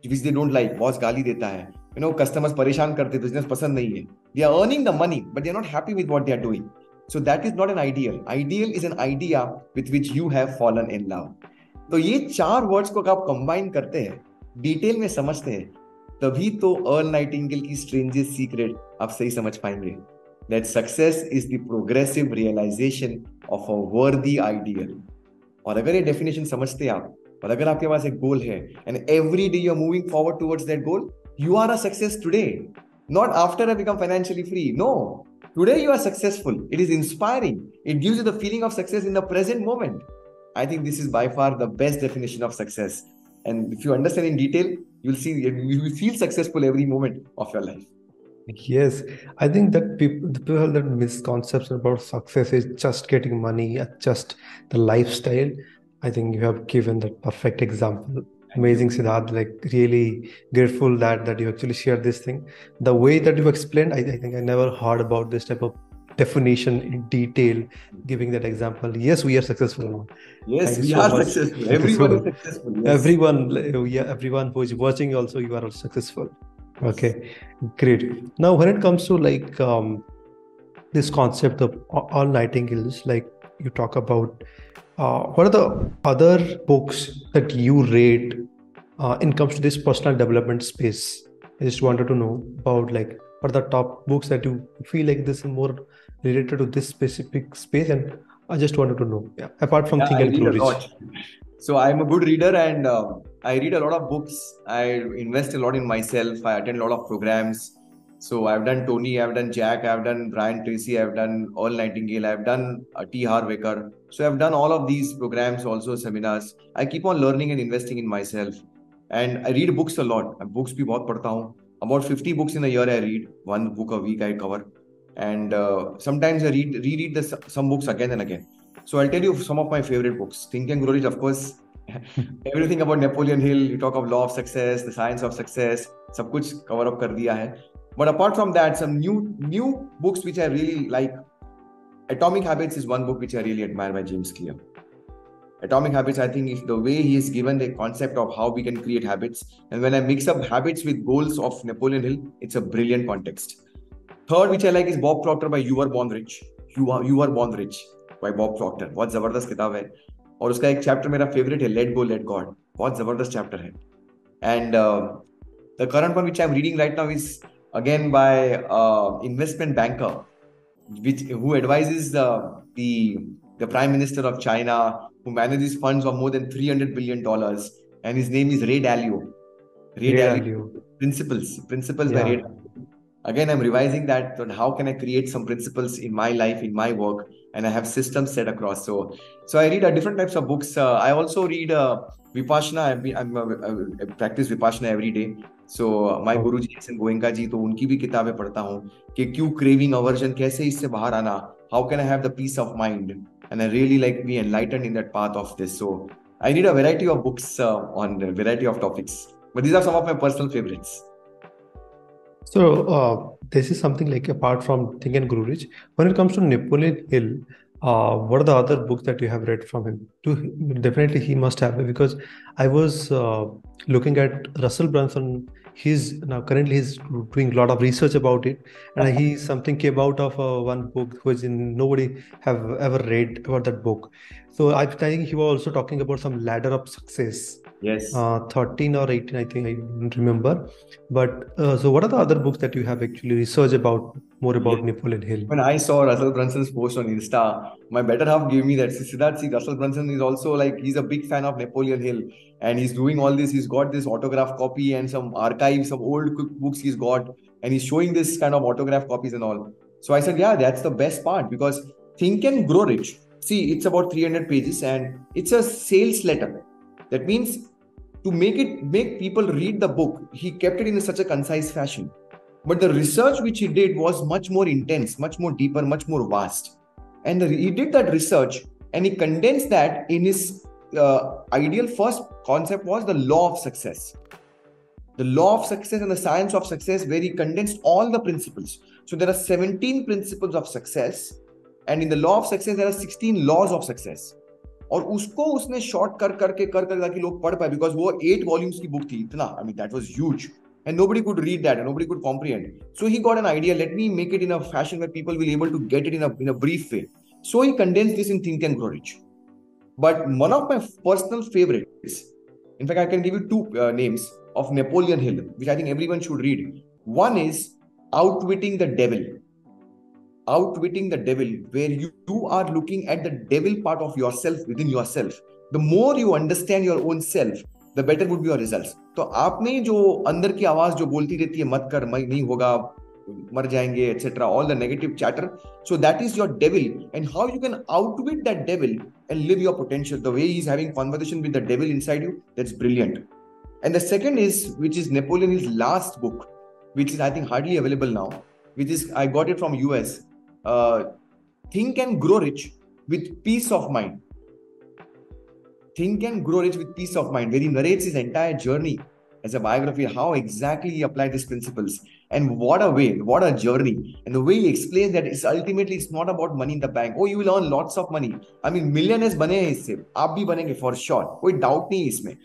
which they don't like boss गाली देता है। यू नो कस्टमर्स परेशान करते बिज़नेस पसंद नहीं है। They are earning the money but they are not happy with what they are doing so that is not an ideal ideal is an idea with which you have fallen in love तो ये चार words को आप combine करते हैं detail में समझते हैं, तभी तो अर्ल नाइटिंगेल की स्ट्रेंजेस सीक्रेट आप सही समझ पाएँगे। That success is the progressive realization of a worthy ideal. और अगर ये डेफिनेशन समझते आप पर अगर आपके पास एक गोल है and every day you are moving forward towards that goal you are a success today not after I become financially free no today you are successful it is inspiring it gives you the feeling of success in the present moment I think this is by far the best definition of success and if you understand in detail you'll see, you will feel successful every moment of your life. Yes. I think that people the people that misconception about success is just getting money, just the lifestyle. I think you have given that perfect example. Amazing, Sidharth. Like really grateful that that you actually shared this thing. The way that you explained, I, I think I never heard about this type of definition in detail, giving that example. Yes, we are successful now. Yes, we so are much. successful. Everyone is successful. Yes. Everyone, yeah, everyone who is watching also, you are successful okay great now when it comes to like um, this concept of earl nightingale's like you talk about uh, what are the other books that you read uh, in comes to this personal development space? I just wanted to know about like what are the top books that you feel like this is more related to this specific space? And i just wanted to know yeah, apart from yeah, think and grow so i'm a good reader and uh, i read a lot of books. I invest a lot in myself. I attend a lot of programs so I've done Tony, I've done Jack, I've done Brian Tracy, I've done Earl Nightingale, I've done uh, T. Harv Eker. So I've done all of these programs, also seminars. I keep on learning and investing in myself. And I read books a lot. Books bhi bahut padhta hun. About 50 books in a year I read. One book a week I cover. And uh, sometimes I read reread the, some books again and again. So I'll tell you some of my favorite books. Think and Grow Rich, of course, Everything about Napoleon Hill. You talk of Law of Success, the Science of Success. Sab kuch cover up kar diya hai But apart from that, some new new books which I really like. Atomic Habits is one book which I really admire by James Clear. Atomic Habits, I think, is the way he has given the concept of how we can create habits. And when I mix up habits with goals of Napoleon Hill, it's a brilliant context. Third, which I like, is Bob Proctor by You Are Born Rich. You are you are born rich. Bye Bob Procter बहुत जबरदस्त किताब है और उसका एक chapter मेरा favourite है let go let God बहुत जबरदस्त चैप्टर है and the current one which I am reading right now is again by uh, investment banker which who advises the, the the prime minister of china who manages funds of more than 300 billion dollars and his name is ray dalio ray, ray dalio. dalio principles principles yeah. by ray dalio. again i'm revising that how can i create some principles in my life in my work and I have systems set across. So, so I read uh, different types of books. Uh, I also read uh, Vipassana. I, I'm, uh, I practice Vipassana every day. Uh, my Guru ji S N Goenka ji तो उनकी भी किताबें पढ़ता हूँ कि क्यों craving aversion कैसे इससे बाहर आना how can I have the peace of mind and I really like be enlighten in that path of this so a variety of books uh, on a variety of topics. But these are some of my personal favorites. So uh, this is something like apart from Think and Grow Rich, when it comes to Napoleon Hill, uh, what are the other books that you have read from him? To, definitely he must have because I was uh, looking at Russell Brunson. He's now currently he's doing a lot of research about it, and he something came out of uh, one book which nobody have ever read about that book. So I think he was also talking about some ladder of success Yes. uh, 13 or 18 i think i don't remember but uh, so what are the other books that you have actually researched about more about Yeah. napoleon hill When I saw Russell Brunson's post on Insta, my better half gave me that. Sidharth, see, Russell Brunson is also like, he's a big fan of Napoleon Hill and he's doing all this. He's got this autograph copy and some archives, some old cookbooks he's got, and he's showing this kind of autograph copies and all. So I said, yeah, that's the best part because Think and Grow Rich. See, it's about 300 pages and it's a sales letter. That means to make it make people read the book, he kept it in such a concise fashion. But the research which he did was much more intense, much more deeper, much more vast. And he did that research and he condensed that in his uh, ideal first concept was the law of success. The law of success and the science of success, where he condensed all the principles. So there are 17 principles of success, and in the law of success, there are 16 laws of success. और उसको उसने short कर करके कर कर ताकि लोग पढ़ पाए बिकॉज़ वो एट वॉल्यूम्स की बुक थी, इतना I mean that was huge and no could read that no could comprehend so he got an idea let me make it in a fashion way people will able to get it in in a brief way so he condense this in Think and Grow Rich but one of my personal favourite is in fact I can give you two names of Napoleon Hill which I think every should read one is outwitting the devil outwitting the devil where you, you are looking at the devil part of yourself within yourself the more you understand your own self the better would be your results तो आप में जो अंदर की आवाज जो बोलती रहती है मत कर मैं नहीं होगा मर जाएंगे etc all the negative chatter so that is your devil and how you can outwit that devil and live your potential the way he's having conversation with the devil inside you that's brilliant and the second is which is napoleon his last book which is i think hardly available now which is i got it from us uh, think and grow rich with peace of mind think and grow rich with peace of mind where he narrates his entire journey as a biography how exactly he applied these principles and what a way what a journey and the way he explains that it's ultimately it's not about money in the bank oh you will earn lots of money i mean millionaires बने हैं इससे आप भी बनेंगे for sure कोई doubt नहीं है इसमें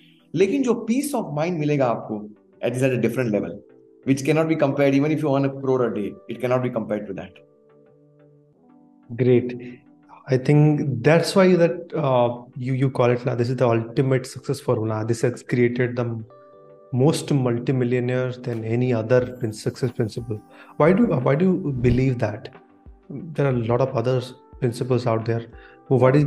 लेकिन जो peace of mind मिलेगा आपको it is at a different level which cannot be compared even if you earn a crore a day it cannot be compared to that great i think that's why that uh, you you call it now this is the ultimate success formula this has created the most multimillionaires than any other success principle why do why do you believe that there are a lot of other principles out there what is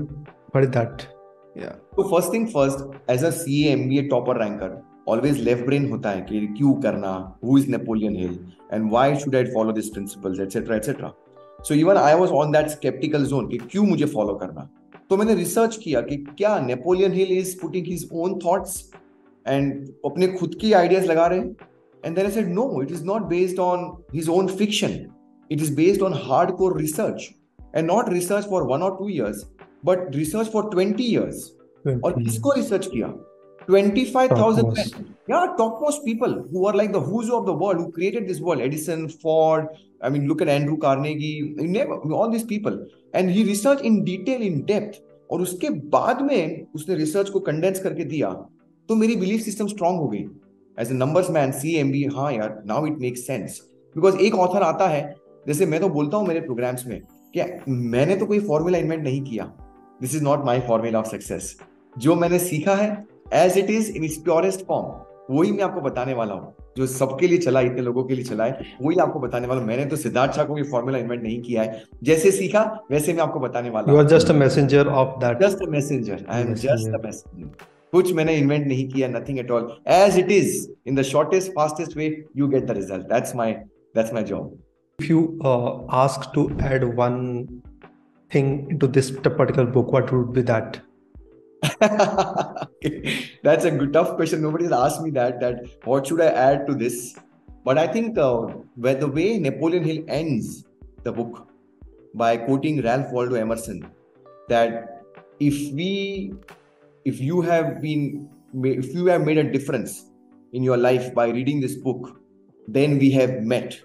what is that yeah so first thing first as a CA MBA topper ranker always left brain होता है कि क्यों करना who is Napoleon Hill and why should I follow these principles etc etc so even I was on that skeptical zone कि क्यों मुझे follow करना? तो मैंने रिसर्च किया कि क्या Napoleon Hill is putting his own thoughts and अपने खुद की आइडियाज़ लगा रहे हैं? And then I said no it is not based on his own fiction it is based on hard core research and not research for one और two years but research for twenty years और किसको research किया? 25,000. Yeah, topmost people who are like the who's of the world, who created this world. Edison, Ford, I mean, look at Andrew Carnegie, never, all these people. And he researched in detail, in depth. और उसके बाद में उसने research को condense करके दिया तो मेरी बिलीफ सिस्टम स्ट्रांग हो गई as a numbers man C M B हाँ यार now it make sense because एक ऑथर आता है जैसे मैं तो बोलता हूँ मेरे प्रोग्राम्स में क्या मैंने तो कोई फॉर्मूला इन्वेंट नहीं किया this is not my formula of success जो मैंने सीखा है as it is in its purest form वही मैं आपको बताने वाला हूँ। जो सबके लिए चला इतने लोगों के लिए चला है वही आपको बताने वाला मैंने तो सिद्धार्थ शाह को भी फॉर्मूला इन्वेंट नहीं किया है। जैसे सीखा वैसे मैं आपको बताने वाला हूँ। Just a messenger of that just a messenger I am just a messenger कुछ मैंने इन्वेंट नहीं किया nothing at all as it is in the shortest fastest way you get the result that's my that's my job if you uh, ask to add one thing into this particular book what would be that? That's a good, tough question. Nobody's asked me that. That what should I add to this? But I think uh, where the way Napoleon Hill ends the book by quoting Ralph Waldo Emerson, that if we, if you have been, if you have made a difference in your life by reading this book, then we have met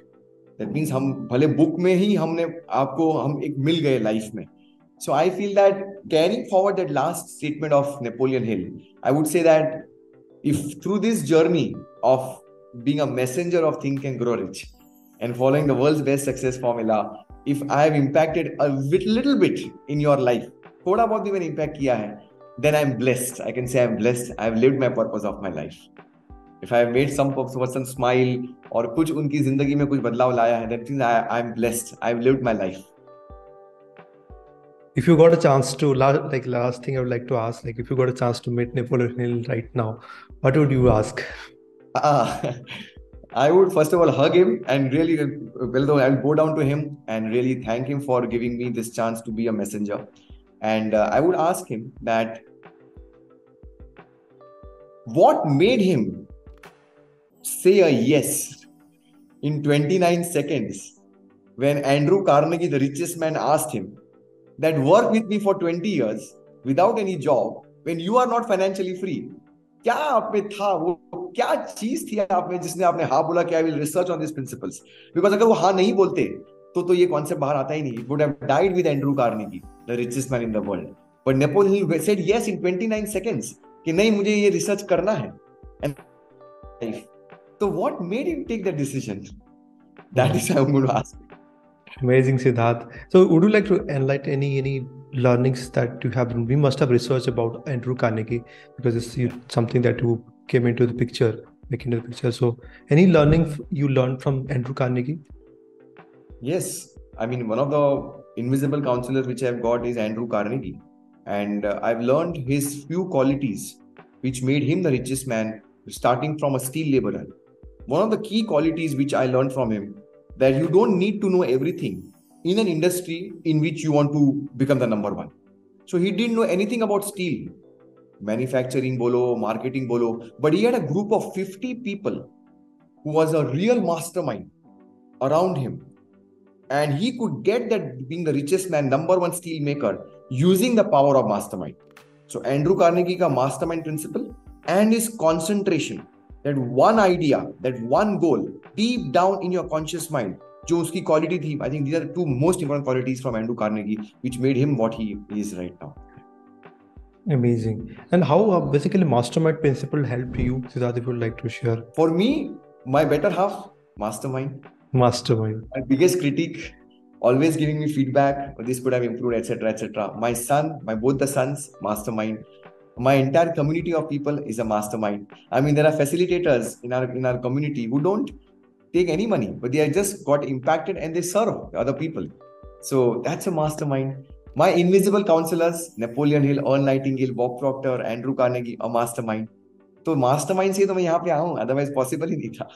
that means हम भले book में ही हमने आपको हम एक मिल गए life में so I feel that carrying forward that last statement of Napoleon Hill, I would say that if through this journey of being a messenger of Think and Grow Rich and following the world's best success formula, if I have impacted a little bit in your life, थोड़ा बहुत भी मैंने impact किया है, then I'm blessed. I can say I'm blessed. I've lived my purpose of my life. If I have made some person smile or कुछ उनकी जिंदगी में कुछ बदलाव लाया है, that means I, I'm blessed. I've lived my life. if you got a chance to like last thing i would like to ask like if you got a chance to meet napoleon hill right now what would you ask? Uh, i would first of all hug him and really well though i'll go down to him and really thank him for giving me this chance to be a messenger. And uh, i would ask him that what made him say a yes in 29 seconds when andrew carnegie the richest man asked him that work with me for 20 years without any job when you are not financially free. क्या आप में था वो? क्या चीज़ थी आप में जिसने आपने हाँ बोला कि I will research on this principles because अगर वो हाँ नहीं बोलते तो तो ये कॉन्सेप्ट बाहर आता ही नहीं। Would have died with Andrew Carnegie the richest man in the world but Napoleon Hill said yes in 29 seconds कि नहीं, मुझे ये रिसर्च करना है। एंड तो what made him take that decision that is I am going ask Amazing, Sidharth. So, would you like to enlighten any any learnings that you have? We must have researched about Andrew Carnegie because it's something that you came into the picture, making into the picture. So, any learning you learned from Andrew Carnegie? Yes, I mean one of the invisible counselors which I've got is Andrew Carnegie, and uh, I've learned his few qualities which made him the richest man, starting from a steel laborer. One of the key qualities which I learned from him that you don't need to know everything in an industry in which you want to become the number one. So he didn't know anything about steel, manufacturing bolo, marketing bolo, but he had a group of 50 people who was a real mastermind around him. And he could get that being the richest man, number one steel maker, using the power of mastermind. So Andrew Carnegie mastermind principle and his concentration that one idea, that one goal deep down in your conscious mind. जो उसकी quality. I think these are are two most important qualities from Andrew Carnegie, which made him what he is right now. amazing and how uh, basically mastermind principle helped you sidharth if you'd like to share for me my better half mastermind mastermind my biggest critic always giving me feedback this could have improved etc etc my son my both the sons mastermind my entire community of people is a mastermind. I mean there are facilitators in our in our community who don't take any money but they just got impacted and they serve other people. So that's a mastermind. My invisible counselors napoleon hill earl nightingale bob proctor andrew carnegie a mastermind. So mastermind is तो मैं यहाँ पे आया Otherwise, possible? Possible ही नहीं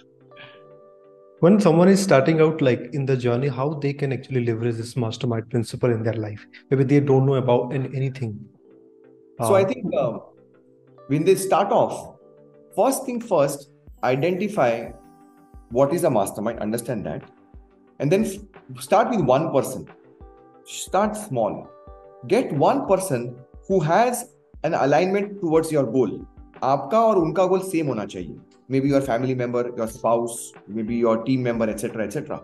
when someone is starting out like in the journey how they can actually leverage this mastermind principle in their life? Maybe they don't know about anything. so I think uh, when they start off, first thing first, identify what is a mastermind, understand that, and then f- start with one person. Start small. Get one person who has an alignment towards your goal. आपका और उनका गोल same होना चाहिए may be your family member your spouse may be your team member etcetera etcetera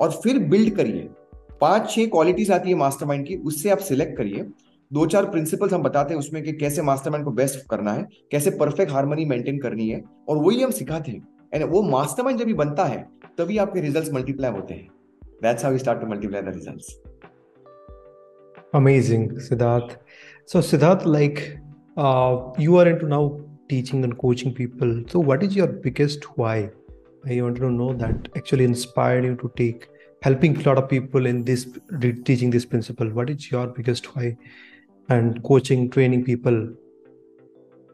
और फिर build करिए पांच छह क्वालिटीज आती है मास्टरमाइंड की उससे आप सिलेक्ट करिए दो चार प्रिंसिपल्स हम बताते हैं उसमें कि कैसे मास्टरमाइंड को बेस्ट करना है कैसे परफेक्ट हारमोनी मेंटेन करनी है और वही हम सिखाते हैं एंड वो मास्टरमाइंड जब भी बनता है तभी आपके रिजल्ट्स मल्टीप्लाई होते हैं that's how we start to multiply the results amazing siddharth so siddharth like uh, you are into now teaching and coaching people so what is your biggest why i want to know that actually inspired you to take helping a lot of people in this teaching this principle what is your biggest why and coaching, training people?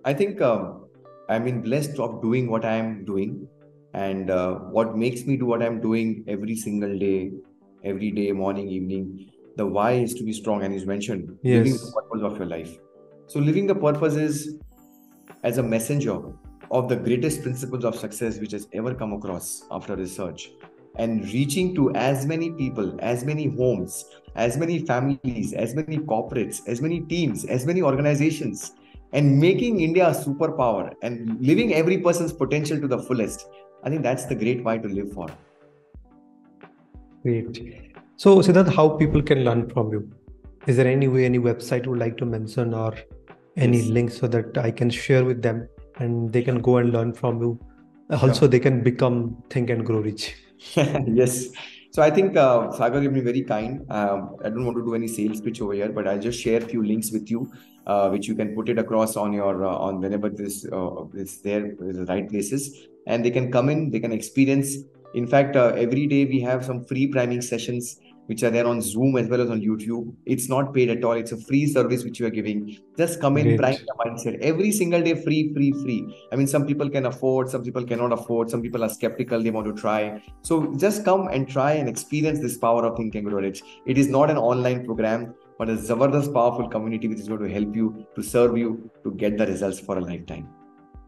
I think um, I've been blessed of doing what I am doing, and uh, what makes me do what I'm doing every single day, every day, morning, evening. The why is to be strong, and is mentioned yes. living the purpose of your life. So, living the purpose is as a messenger of the greatest principles of success which has ever come across after research and reaching to as many people, as many homes, as many families, as many corporates, as many teams, as many organizations, and making India a superpower and living every person's potential to the fullest. I think that's the great why to live for. Great. So, Sidharth, how people can learn from you? Is there any way, any website you would like to mention or any yes. links so that I can share with them and they can go and learn from you? Also, sure. they can become Think and Grow Rich. yes. So I think uh, Sagar, you've been very kind. Um, I don't want to do any sales pitch over here, but I'll just share a few links with you, uh, which you can put it across on your uh, on whenever this uh, is there, the right places, and they can come in, they can experience. In fact, uh, every day we have some free priming sessions which are there on Zoom as well as on YouTube. It's not paid at all. It's a free service which you are giving. Just come in, Great. prime your mindset. Every single day, free, free, free. I mean, some people can afford, some people cannot afford, some people are skeptical, they want to try. So just come and try and experience this power of Think and Grow Rich. It is not an online program, but a Zabardast powerful community which is going to help you, to serve you, to get the results for a lifetime.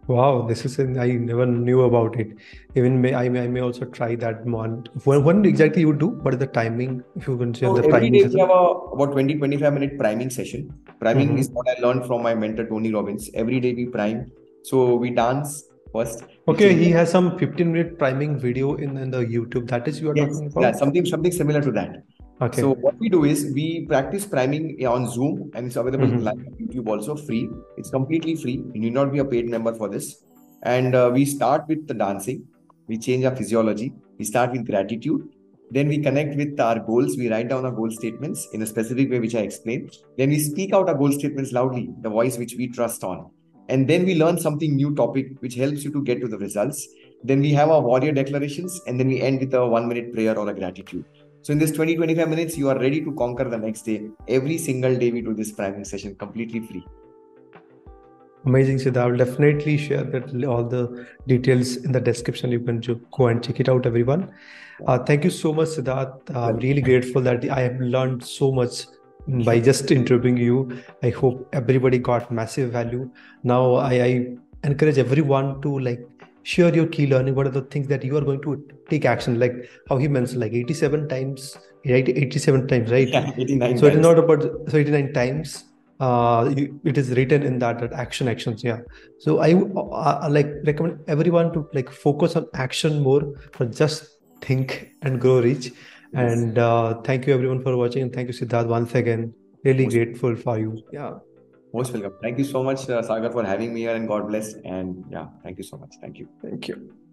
Wow, this is I never knew about it. Even may I may, I may also try that one. When, when exactly you do? What is the timing? If you can share so the every timing. Every day we have a about 20 25 minute priming session. Priming mm-hmm. is what I learned from my mentor Tony Robbins. Every day we prime. So we dance first. Okay, he has some 15 minute priming video in, in the YouTube. That is you are yes, talking about. Yeah, something something similar to that. Okay. So what we do is we practice priming on Zoom and it's available mm-hmm. live on YouTube also free. It's completely free. You need not be a paid member for this. And uh, we start with the dancing. We change our physiology. We start with gratitude. Then we connect with our goals. We write down our goal statements in a specific way, which I explained. Then we speak out our goal statements loudly, the voice which we trust on. And then we learn something new topic which helps you to get to the results. Then we have our warrior declarations, and then we end with a one minute prayer or a gratitude. So in this 20 25 minutes, you are ready to conquer the next day. Every single day, we do this priming session completely free. Amazing, Sidharth. I will definitely share that all the details in the description. You can go and check it out, everyone. Uh, thank you so much, Sidharth. I'm really grateful that I have learned so much by just interviewing you. I hope everybody got massive value. Now I, I encourage everyone to like share your key learning. What are the things that you are going to take action? Like how he mentioned like 87 times right? 87 times right? Yeah, 89 so times. it is not about so 89 times uh it is written in that, that action actions yeah. So i uh, like recommend everyone to like focus on action more but just think and grow rich. Yes. and uh thank you everyone for watching. And thank you sidharth once again. Really Most grateful for you. Yeah most welcome. Thank you so much, uh, Sagar, for having me here, and God bless. And yeah, thank you so much. Thank you. Thank you.